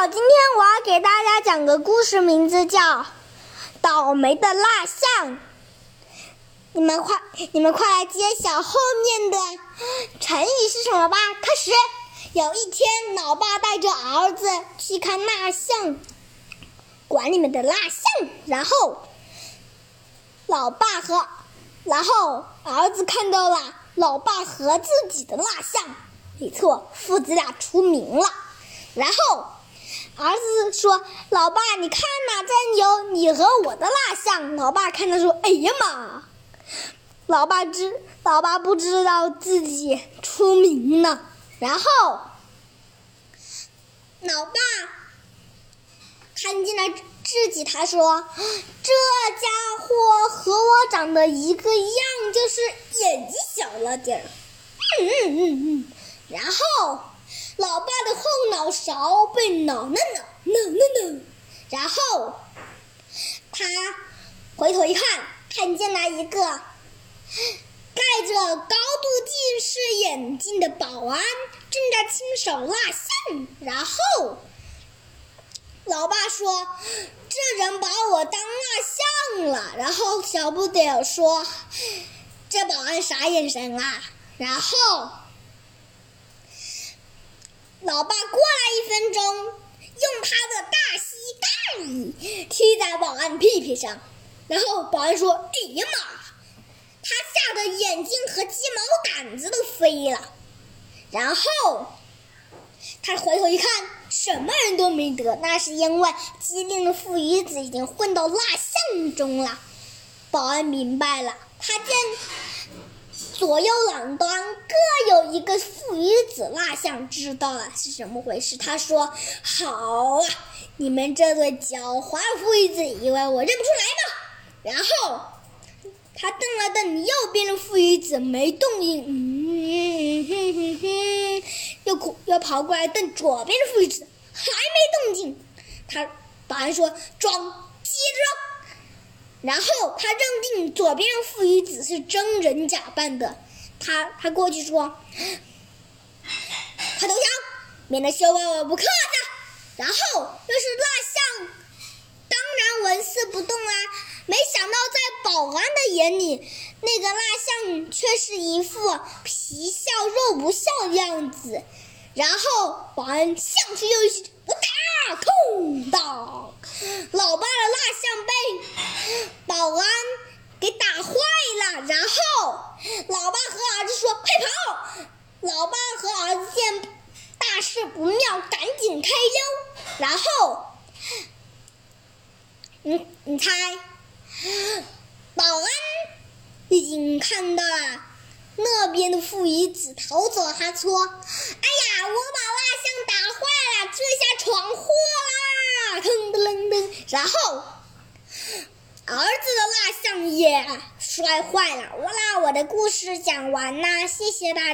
好，今天我要给大家讲个故事，名字叫《倒霉的蜡像》。你们快，你们快来揭晓后面的成语是什么吧！开始。有一天，老爸带着儿子去看蜡像馆里面的蜡像，然后，老爸和然后儿子看到了老爸和自己的蜡像，没错，父子俩出名了。然后。儿子说：“老爸，你看呐，这有你和我的蜡像。”老爸看他说：“哎呀妈！”老爸知，老爸不知道自己出名了。然后，老爸看见了自己，他说：“这家伙和我长得一个样，就是眼睛小了点。”嗯嗯嗯嗯，然后。老爸的后脑勺被挠了挠，挠了挠，然后他回头一看，看见了一个戴着高度近视眼镜的保安正在亲手蜡像。然后老爸说：“这人把我当蜡像了。”然后小不点说：“这保安啥眼神啊？”然后。老爸过来一分钟，用他的大膝盖踢在保安屁屁上，然后保安说：“哎呀妈！”他吓得眼睛和鸡毛掸子都飞了。然后他回头一看，什么人都没得，那是因为机灵的父与子已经混到蜡像中了。保安明白了，他见。左右两端各有一个父与子蜡像，知道了是什么回事。他说：“好啊，你们这对狡猾的父与子，以为我认不出来吗？”然后他瞪了瞪右边的父与子，没动静。嗯哼哼哼，又哭又跑过来瞪左边的父与子，还没动静。他保安说：“装，接着装。”然后他认定左边父与子是真人假扮的，他他过去说：“快投降，免得羞话我不客气。”然后又是蜡像，当然纹丝不动啊。没想到在保安的眼里，那个蜡像却是一副皮笑肉不笑的样子。然后保安上去又一我打，空当，老爸的蜡像被。保安给打坏了，然后老爸和儿子说：“快跑！”老爸和儿子见大事不妙，赶紧开溜。然后，你你猜，保安已经看到了那边的父与子逃走，他说：“哎呀，我把蜡像打坏了，这下闯祸啦！”噔噔噔，然后。儿子的蜡像也摔坏了。我啦，我的故事讲完啦，谢谢大家。